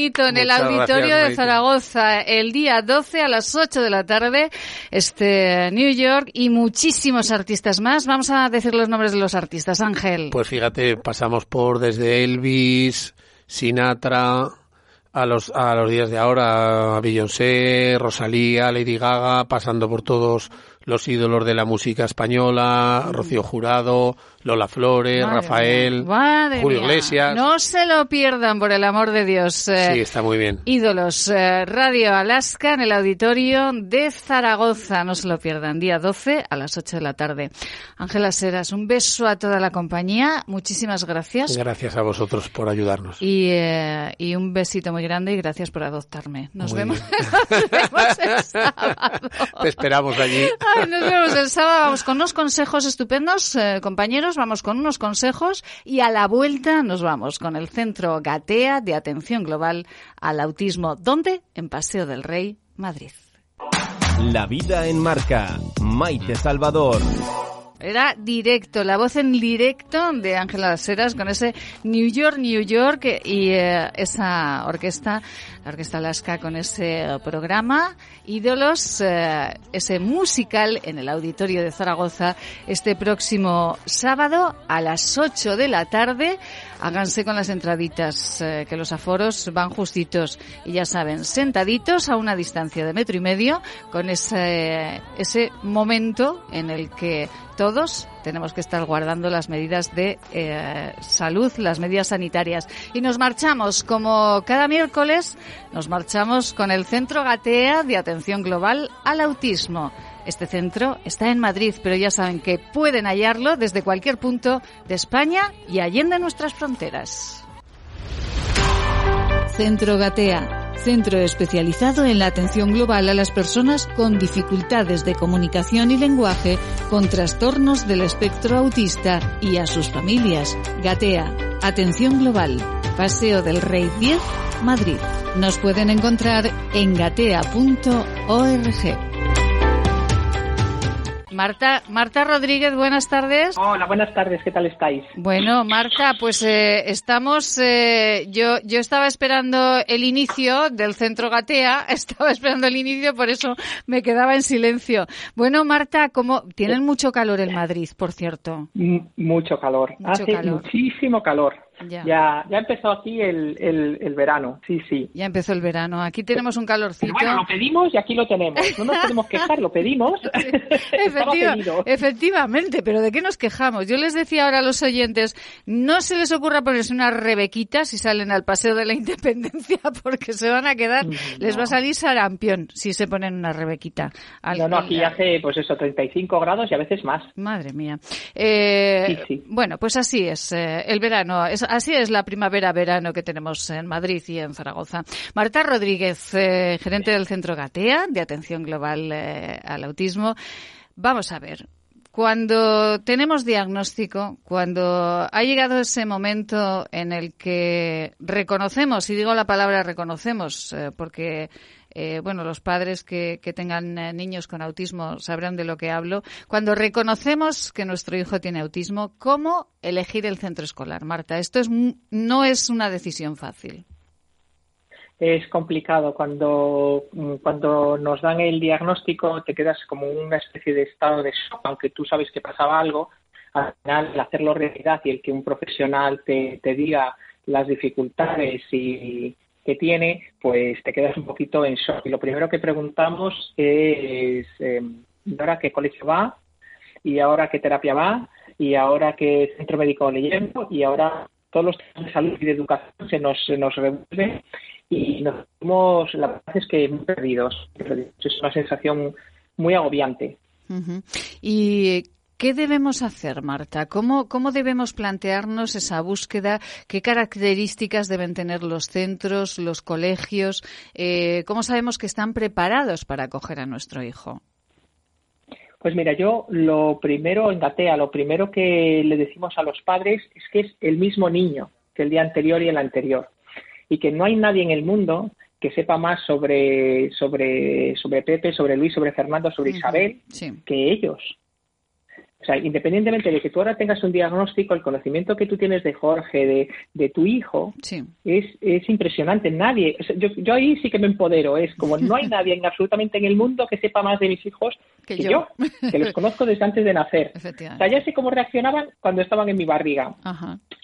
bonito! En el auditorio gracias, de. Zaragoza, el día 12 a las 8 de la tarde, este New York y muchísimos artistas más. Vamos a decir los nombres de los artistas, Ángel. Pues fíjate, pasamos por desde Elvis, Sinatra, a los, a los días de ahora, a Beyoncé, Rosalía, Lady Gaga, pasando por todos los ídolos de la música española, Rocío Jurado, Lola Flores, Madre Rafael, madre Julio mía. Iglesias. No se lo pierdan, por el amor de Dios. Eh, Sí, está muy bien. Ídolos, eh, Radio Alaska en el auditorio de Zaragoza. No se lo pierdan, día 12 a las 8 de la tarde. Ángela Seras, un beso a toda la compañía. Muchísimas gracias. Gracias a vosotros por ayudarnos. Y, eh, y un besito muy grande y gracias por adoptarme. Nos vemos, bien. nos vemos el sábado. Te esperamos allí. Ay, nos vemos el sábado. Vamos con unos consejos estupendos, eh, Vamos con unos consejos y a la vuelta nos vamos con el Centro Gatea de Atención Global al Autismo. ¿Dónde? En Paseo del Rey, Madrid. La vida en marca. Maite Salvador. Era directo, la voz en directo de Ángela Las Heras con ese New York, New York y eh, esa orquesta, la Orquesta Alaska con ese programa Ídolos, eh, ese musical en el Auditorio de Zaragoza este próximo sábado a las 8 de la tarde. Háganse con las entraditas, eh, que los aforos van justitos y ya saben, sentaditos a una distancia de metro y medio con ese, ese momento en el que todos tenemos que estar guardando las medidas de eh, salud, las medidas sanitarias. Y nos marchamos, como cada miércoles, nos marchamos con el Centro Gatea de Atención Global al Autismo. Este centro está en Madrid, pero ya saben que pueden hallarlo desde cualquier punto de España y allende nuestras fronteras. Centro Gatea, centro especializado en la atención global a las personas con dificultades de comunicación y lenguaje, con trastornos del espectro autista y a sus familias. Gatea, atención global, Paseo del Rey 10, Madrid. Nos pueden encontrar en gatea.org. Marta, Marta Rodríguez, buenas tardes. Hola, buenas tardes, ¿qué tal estáis? Bueno, Marta, pues eh, estamos. eh, yo, yo estaba esperando el inicio del centro Gatea, estaba esperando el inicio, por eso me quedaba en silencio. Bueno, Marta, como tienen mucho calor en Madrid, por cierto. M- mucho calor, Mucho hace calor. muchísimo calor. Ya. Ya, ya empezó aquí el, el, el verano, sí, sí. Ya empezó el verano. Aquí tenemos un calorcito. Pero bueno, lo pedimos y aquí lo tenemos. No nos podemos quejar, lo pedimos. Efectiva- efectivamente, pero ¿de qué nos quejamos? Yo les decía ahora a los oyentes, no se les ocurra ponerse unas rebequitas si salen al Paseo de la Independencia, porque se van a quedar, les va a salir sarampión si se ponen una rebequita. Al- No, no, aquí hace, pues eso, 35 grados y a veces más. Madre mía. Eh, Sí, sí. Bueno, pues así es eh, el verano, es, así es la primavera-verano que tenemos en Madrid y en Zaragoza. Marta Rodríguez, eh, gerente del Centro Gatea de Atención Global eh, al Autismo. Vamos a ver, cuando tenemos diagnóstico, cuando ha llegado ese momento en el que reconocemos, y digo la palabra reconocemos, eh, porque eh, bueno, los padres que, tengan eh, niños con autismo sabrán de lo que hablo. Cuando reconocemos que nuestro hijo tiene autismo, ¿cómo elegir el centro escolar, Marta? Esto es, no es una decisión fácil. Es complicado cuando, cuando nos dan el diagnóstico, te quedas como en una especie de estado de shock, aunque tú sabes que pasaba algo. Al final, el hacerlo realidad y el que un profesional te, te diga las dificultades y, que tiene, pues te quedas un poquito en shock. Y lo primero que preguntamos es, eh, ¿ahora qué colegio va? ¿Y ahora qué terapia va? ¿Y ahora qué centro médico le llevo? Y ahora todos los temas de salud y de educación se nos, se nos revuelven y nos sentimos, la verdad es que muy perdidos. Es una sensación muy agobiante. ¿Y ¿Qué debemos hacer, Marta? ¿Cómo, ¿Cómo debemos plantearnos esa búsqueda? ¿Qué características deben tener los centros, los colegios? Eh, ¿Cómo sabemos que están preparados para acoger a nuestro hijo? Pues mira, yo lo primero, en Gatea, lo primero que le decimos a los padres es que es el mismo niño que el día anterior y el anterior. Y que no hay nadie en el mundo que sepa más sobre, sobre, sobre Pepe, sobre Luis, sobre Fernando, sobre Isabel, que ellos. O sea, independientemente de que tú ahora tengas un diagnóstico, el conocimiento que tú tienes de Jorge, de, de tu hijo, es, es impresionante. Nadie, yo, yo, ahí sí que me empodero. Es como no hay nadie en, absolutamente en el mundo que sepa más de mis hijos que, yo. que los conozco desde antes de nacer. O sea, ya sé cómo reaccionaban cuando estaban en mi barriga.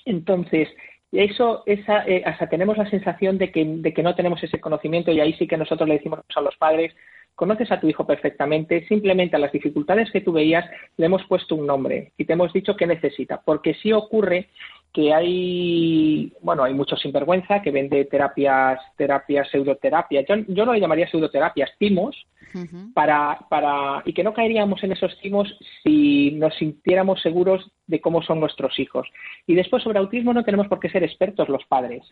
Entonces, eso, esa, eh, hasta tenemos la sensación de que, de que no tenemos ese conocimiento y ahí sí que nosotros le decimos a los padres, conoces a tu hijo perfectamente, simplemente a las dificultades que tú veías le hemos puesto un nombre y te hemos dicho qué necesita, porque sí ocurre que hay, bueno, hay mucho sinvergüenza que vende terapias, terapias, pseudoterapias. Yo, yo no le llamaría pseudoterapias, timos, para, para, y que no caeríamos en esos timos si nos sintiéramos seguros de cómo son nuestros hijos. Y después sobre autismo no tenemos por qué ser expertos los padres.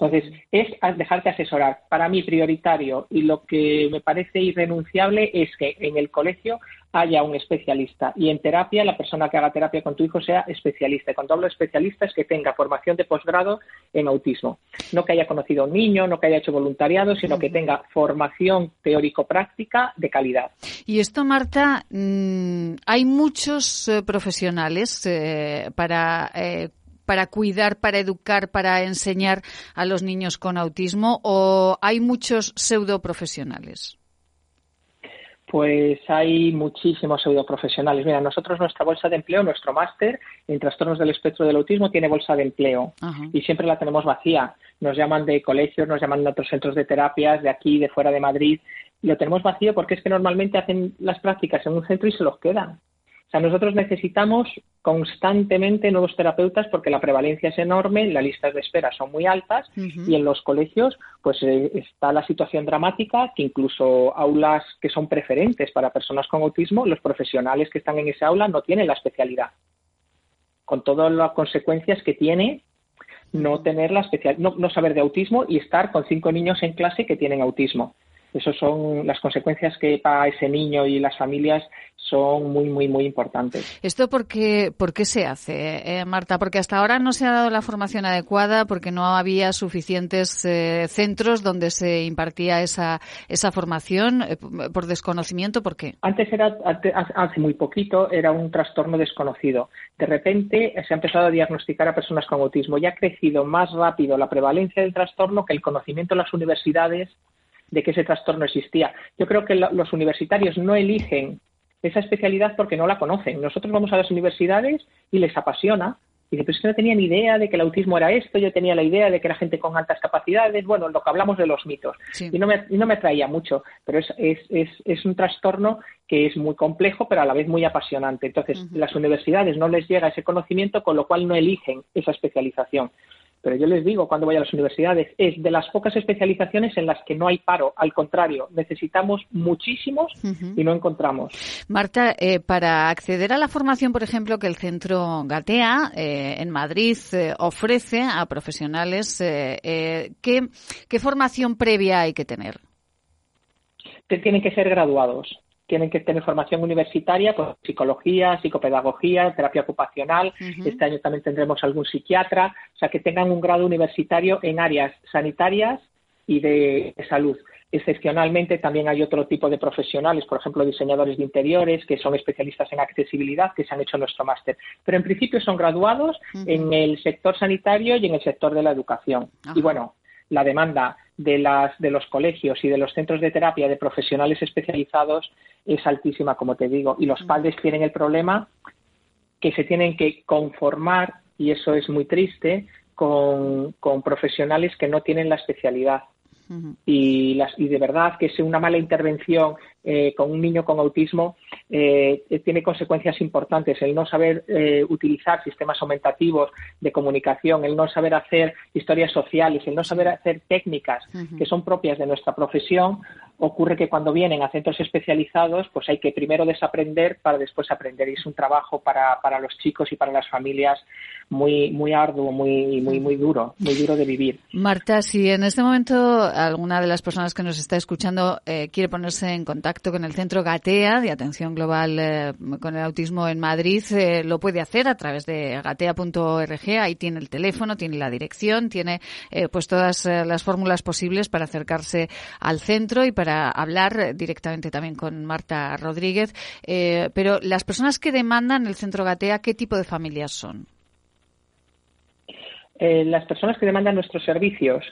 Entonces, es dejarte asesorar. Para mí, prioritario y lo que me parece irrenunciable es que en el colegio haya un especialista y en terapia la persona que haga terapia con tu hijo sea especialista. Y cuando hablo de especialista es que tenga formación de posgrado en autismo. No que haya conocido a un niño, no que haya hecho voluntariado, sino que tenga formación teórico-práctica de calidad. Y esto, Marta, mm, hay muchos eh, profesionales eh, para eh, para cuidar, para educar, para enseñar a los niños con autismo o hay muchos pseudo profesionales? Pues hay muchísimos pseudoprofesionales. Mira, nosotros nuestra bolsa de empleo, nuestro máster en trastornos del espectro del autismo tiene bolsa de empleo y siempre la tenemos vacía. Nos llaman de colegios, nos llaman de otros centros de terapias, de aquí, de fuera de Madrid. Lo tenemos vacío porque es que normalmente hacen las prácticas en un centro y se los quedan. O sea, nosotros necesitamos constantemente nuevos terapeutas porque la prevalencia es enorme, las listas de espera son muy altas y en los colegios pues eh, está la situación dramática que incluso aulas que son preferentes para personas con autismo, los profesionales que están en esa aula no tienen la especialidad. Con todas las consecuencias que tiene no tener la especial, no, no saber de autismo y estar con cinco niños en clase que tienen autismo. Esas son las consecuencias que para ese niño y las familias son muy, muy, muy importantes. ¿Esto por qué, por qué se hace, eh, Marta? Porque hasta ahora no se ha dado la formación adecuada, porque no había suficientes eh, centros donde se impartía esa, esa formación, eh, por desconocimiento, ¿por qué? Antes era, hace muy poquito, era un trastorno desconocido. De repente se ha empezado a diagnosticar a personas con autismo y ha crecido más rápido la prevalencia del trastorno que el conocimiento en las universidades de que ese trastorno existía. Yo creo que los universitarios no eligen esa especialidad porque no la conocen. Nosotros vamos a las universidades y les apasiona. Y dicen, pues que no tenía ni idea de que el autismo era esto, yo tenía la idea de que era gente con altas capacidades, bueno, lo que hablamos de los mitos. Y, no me, y no me atraía mucho, pero es, es, es, es, un trastorno que es muy complejo, pero a la vez muy apasionante. Entonces, las universidades no les llega ese conocimiento, con lo cual no eligen esa especialización. Pero yo les digo, cuando voy a las universidades, es de las pocas especializaciones en las que no hay paro. Al contrario, necesitamos muchísimos y no encontramos. Marta, eh, para acceder a la formación, por ejemplo, que el Centro Gatea eh, en Madrid eh, ofrece a profesionales, ¿qué, ¿qué formación previa hay que tener? Tienen que ser graduados tienen que tener formación universitaria, con psicología, psicopedagogía, terapia ocupacional. Este año también tendremos algún psiquiatra, o sea, que tengan un grado universitario en áreas sanitarias y de salud. Excepcionalmente también hay otro tipo de profesionales, por ejemplo, diseñadores de interiores, que son especialistas en accesibilidad, que se han hecho nuestro máster. Pero en principio son graduados en el sector sanitario y en el sector de la educación. Y bueno, la demanda de, las, de los colegios y de los centros de terapia de profesionales especializados es altísima, como te digo. Y los padres tienen el problema que se tienen que conformar, y eso es muy triste, con, con profesionales que no tienen la especialidad y, las, y de verdad que es una mala intervención eh, con un niño con autismo eh, tiene consecuencias importantes. El no saber eh, utilizar sistemas aumentativos de comunicación, el no saber hacer historias sociales, el no saber hacer técnicas que son propias de nuestra profesión, ocurre que cuando vienen a centros especializados, pues hay que primero desaprender para después aprender. Y es un trabajo para, para los chicos y para las familias muy, muy arduo, muy, muy, muy duro, muy duro de vivir. Marta, si en este momento alguna de las personas que nos está escuchando eh, quiere ponerse en contacto con el Centro Gatea de Atención Global eh, con el Autismo en Madrid, eh, lo puede hacer a través de gatea.org. Ahí tiene el teléfono, tiene la dirección, tiene pues todas las fórmulas posibles para acercarse al centro y para hablar directamente también con Marta Rodríguez. pero las personas que demandan el Centro Gatea, ¿qué tipo de familias son? Eh, las personas que demandan nuestros servicios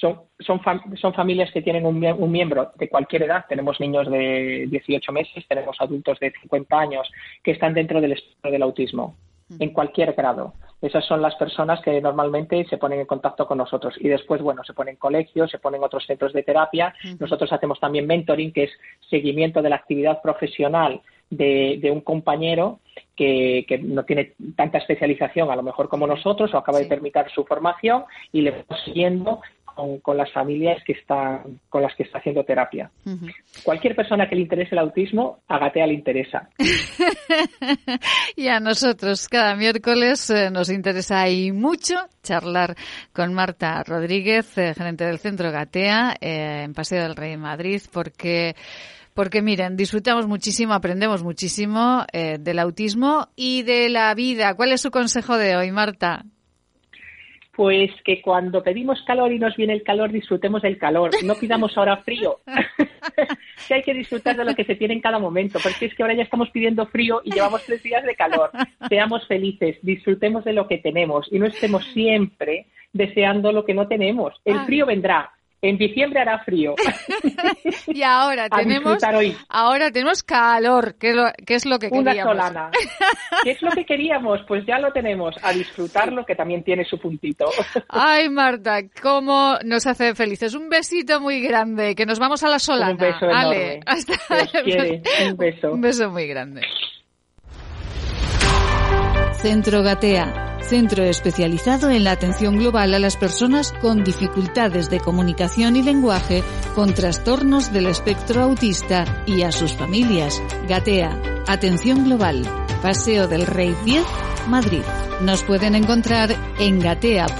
son, son, son familias que tienen un, un, miembro de cualquier edad. Tenemos niños de 18 meses, tenemos adultos de 50 años que están dentro del espectro del autismo, en cualquier grado. Esas son las personas que normalmente se ponen en contacto con nosotros. Y después, bueno, se ponen colegios, se ponen otros centros de terapia. Nosotros hacemos también mentoring, que es seguimiento de la actividad profesional de, un compañero que, no tiene tanta especialización a lo mejor como nosotros o acaba de terminar su formación y le va siguiendo con, las familias que están, con las que está haciendo terapia. Cualquier persona que le interese el autismo, a Gatea le interesa. y a nosotros cada miércoles eh, nos interesa ahí mucho charlar con Marta Rodríguez, eh, gerente del Centro Gatea, eh, en Paseo del Rey en Madrid, porque porque miren, disfrutamos muchísimo, aprendemos muchísimo del autismo y de la vida. ¿Cuál es su consejo de hoy, Marta? Pues que cuando pedimos calor y nos viene el calor, disfrutemos del calor. No pidamos ahora frío. que hay que disfrutar de lo que se tiene en cada momento, porque es que ahora ya estamos pidiendo frío y llevamos tres días de calor. Seamos felices, disfrutemos de lo que tenemos y no estemos siempre deseando lo que no tenemos. El frío vendrá, en diciembre hará frío. y ahora tenemos ahora tenemos calor, que es lo, que es lo que Una queríamos. solana. ¿Qué es lo que queríamos? Pues ya lo tenemos. A disfrutarlo, que también tiene su puntito. Ay, Marta, cómo nos hace felices. Un besito muy grande, que nos vamos a la solana. Un beso enorme. Hasta Un beso. Un beso muy grande. Centro Gatea, centro especializado en la atención global a las personas con dificultades de comunicación y lenguaje, con trastornos del espectro autista y a sus familias. Gatea, atención global, Paseo del Rey 10, Madrid. Nos pueden encontrar en gatea.org.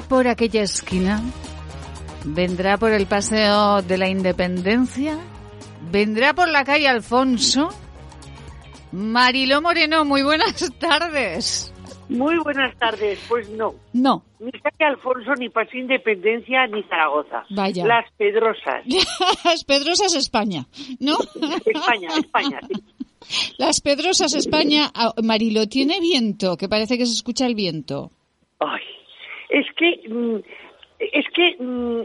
por aquella esquina? ¿Vendrá por el Paseo de la Independencia? ¿Vendrá por la calle Alfonso? Mariló Moreno, muy buenas tardes. Muy buenas tardes. Pues no. No. Ni calle Alfonso, ni Paseo Independencia, ni Zaragoza. Vaya. Las Pedrosas. Las Pedrosas España, ¿no? España, España, Las Pedrosas España. Ah, Marilo, ¿tiene viento? Que parece que se escucha el viento. Ay, es que mm, es que mm,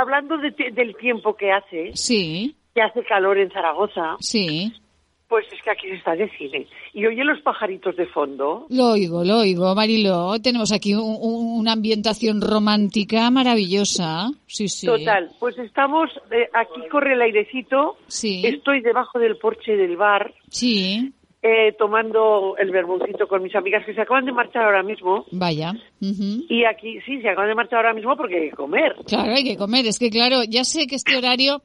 hablando del tiempo que hace, sí. que hace calor en Zaragoza, sí. Pues es que aquí se está de cine. Y oye los pajaritos de fondo. Lo oigo, lo oigo, Marilo. Tenemos aquí una ambientación romántica maravillosa. Sí, sí. Total. Pues estamos, eh, aquí corre el airecito. Sí. Estoy debajo del porche del bar. Sí eh, tomando el vermucito con mis amigas que se acaban de marchar ahora mismo. Vaya. Y aquí sí, se acaban de marchar ahora mismo porque hay que comer. Claro, hay que comer. Es que claro, ya sé que este horario,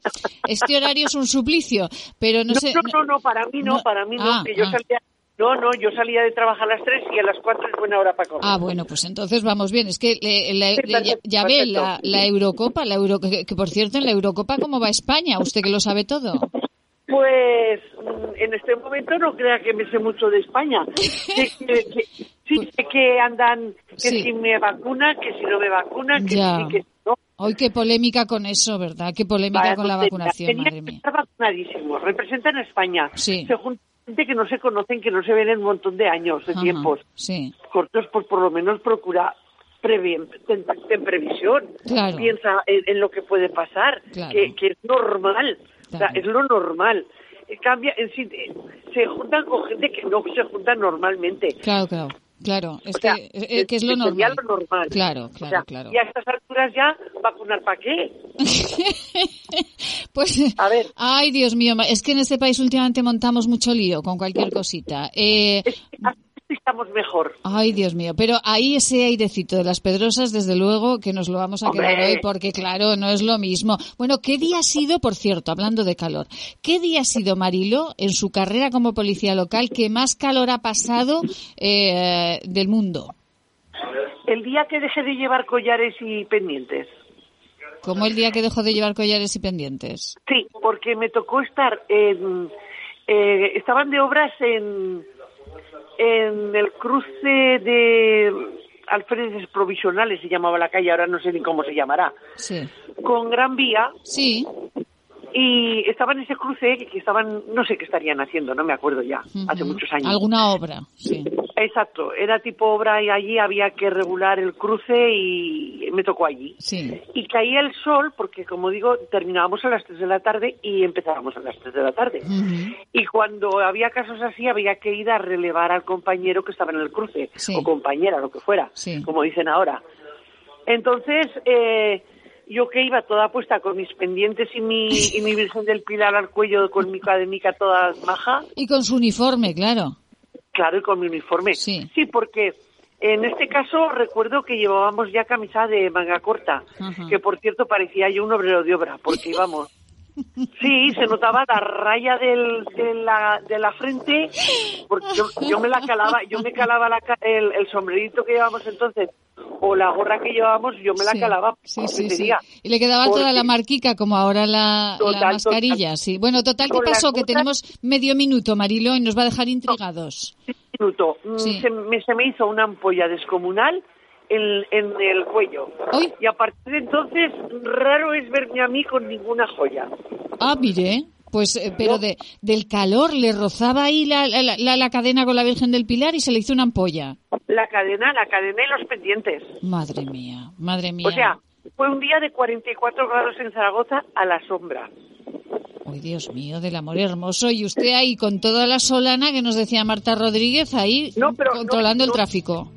este horario es un suplicio, pero no, sé. No, no, no, para mí no, para mí no. Ah, que yo ah. salía, no, no, yo salía de trabajar a las 3 y a las 4 es buena hora para comer. Ah, bueno, pues entonces vamos bien. Es que le- le- Sí, le- ya, ve la, la Eurocopa, la Euro, que, que, por cierto en la Eurocopa cómo va España, usted que lo sabe todo. Pues mm, en este momento no crea que me sé mucho de España. Sé que, que- sí, sé que andan, que Sí. si me vacuna, que si no me vacuna, que Ya. sí, que no. Hoy qué polémica con eso, ¿verdad? Qué polémica con la vacunación, Tenían madre que mía. estar vacunadísimos. Representan a España. Sí. Se juntan gente que no se conocen, que no se ven en un montón de años, de Ajá, tiempos Sí. cortos, pues por lo menos procura previ- ten, ten previsión. Claro. Piensa en, en lo que puede pasar, Claro. que, que es normal. O sea, es lo normal. Cambia, en sí, eh, se juntan con gente que no se juntan normalmente. Claro, claro. Claro, es O sea, que, eh, que es lo normal. lo normal. Claro, O claro, sea, claro. Y a estas alturas ya, ¿vacunar para qué? Pues, A ver. ay, Dios mío, es que en este país últimamente montamos mucho lío con cualquier cosita. Eh, estamos mejor. ay, Dios mío, pero ahí ese airecito de las pedrosas, desde luego que nos lo vamos a quedar hoy porque, claro, no es lo mismo. Bueno, ¿qué día ha sido, por cierto, hablando de calor, qué día ha sido Marilo en su carrera como policía local que más calor ha pasado eh, del mundo? El día que deje de llevar collares y pendientes. Como el día que dejó de llevar collares y pendientes. Sí, porque me tocó estar en... eh, estaban de obras en, en el cruce de Alfredes Provisionales, se llamaba la calle, ahora no sé ni cómo se llamará, Sí. con Gran Vía. Sí. Y estaban en ese cruce que estaban, no sé qué estarían haciendo, no me acuerdo ya, hace muchos años. Alguna obra, sí. Exacto, era tipo obra y allí había que regular el cruce y me tocó allí. Sí. Y caía el sol porque, como digo, terminábamos a las 3 de la tarde y empezábamos a las 3 de la tarde. Y cuando había casos así, había que ir a relevar al compañero que estaba en el cruce, Sí. o compañera, lo que fuera, Sí. como dicen ahora. Entonces, eh, yo que iba toda puesta con mis pendientes y mi, y mi Virgen del Pilar al cuello, con mi académica toda maja, Y con su uniforme, claro. claro, y con mi uniforme. Sí. Sí, porque en este caso recuerdo que llevábamos ya camisa de manga corta, Ajá. que por cierto parecía yo un obrero de obra, porque íbamos. Sí, se notaba la raya del, de, la, de la frente, porque yo, yo me la calaba, yo me calaba la el, el sombrerito que llevábamos entonces, o la gorra que llevábamos, yo me la Sí. calaba. Sí, sí, sí. Y le quedaba toda la marquica, como ahora la, la Total, mascarilla, total. sí. Bueno, total, ¿qué pasó? Que tenemos medio minuto, Marilo, y nos va a dejar intrigados. minuto. Mm, Sí. Se, me, se me hizo una ampolla descomunal en, en el cuello. Ay. Y a partir de entonces, raro es verme a mí con ninguna joya. Ah, mire, pues, eh, pero de, del calor le rozaba ahí la, la, la- la cadena con la Virgen del Pilar y se le hizo una ampolla. La cadena, la cadena y los pendientes. Madre mía, madre mía. O sea, fue un día de 44 grados en Zaragoza a la sombra. Ay, Dios mío, del amor hermoso. Y usted ahí con toda la solana que nos decía Marta Rodríguez ahí No, pero no, controlando el tráfico.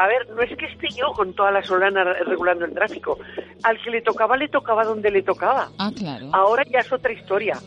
A ver, no es que esté yo con toda la solana regulando el tráfico. Al que le tocaba, le tocaba donde le tocaba. Ah, claro. Ahora ya es otra historia.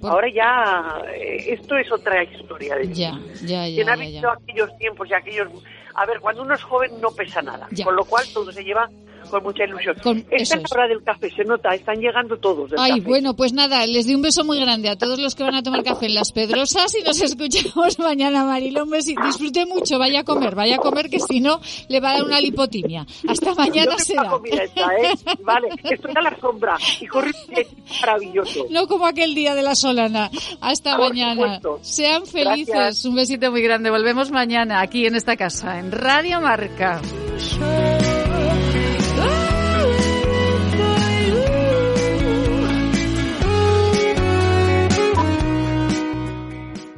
Por- Ahora ya, eh, esto es otra historia. De Ya, ya, ya, ha ya, visto ya. aquellos tiempos y aquellos... A ver, cuando uno es joven no pesa nada, Ya. con lo cual todo se lleva con mucha ilusión. Con- Esta es la hora del café, se nota, están llegando todos del Ay, café. bueno, pues nada, les doy un beso muy grande a todos los que van a tomar café en Las Pedrosas y nos escuchamos mañana, Marilo. Un besito. Disfrute mucho, vaya a comer, vaya a comer, que si no le va a dar una lipotimia. Hasta mañana será. esta, ¿eh? Vale, estoy a la sombra y corre un maravilloso. No como aquel día de la Solana. Hasta Por mañana. supuesto. Sean felices. Gracias. Un besito muy grande. Volvemos mañana aquí en esta casa, en Radio Marca.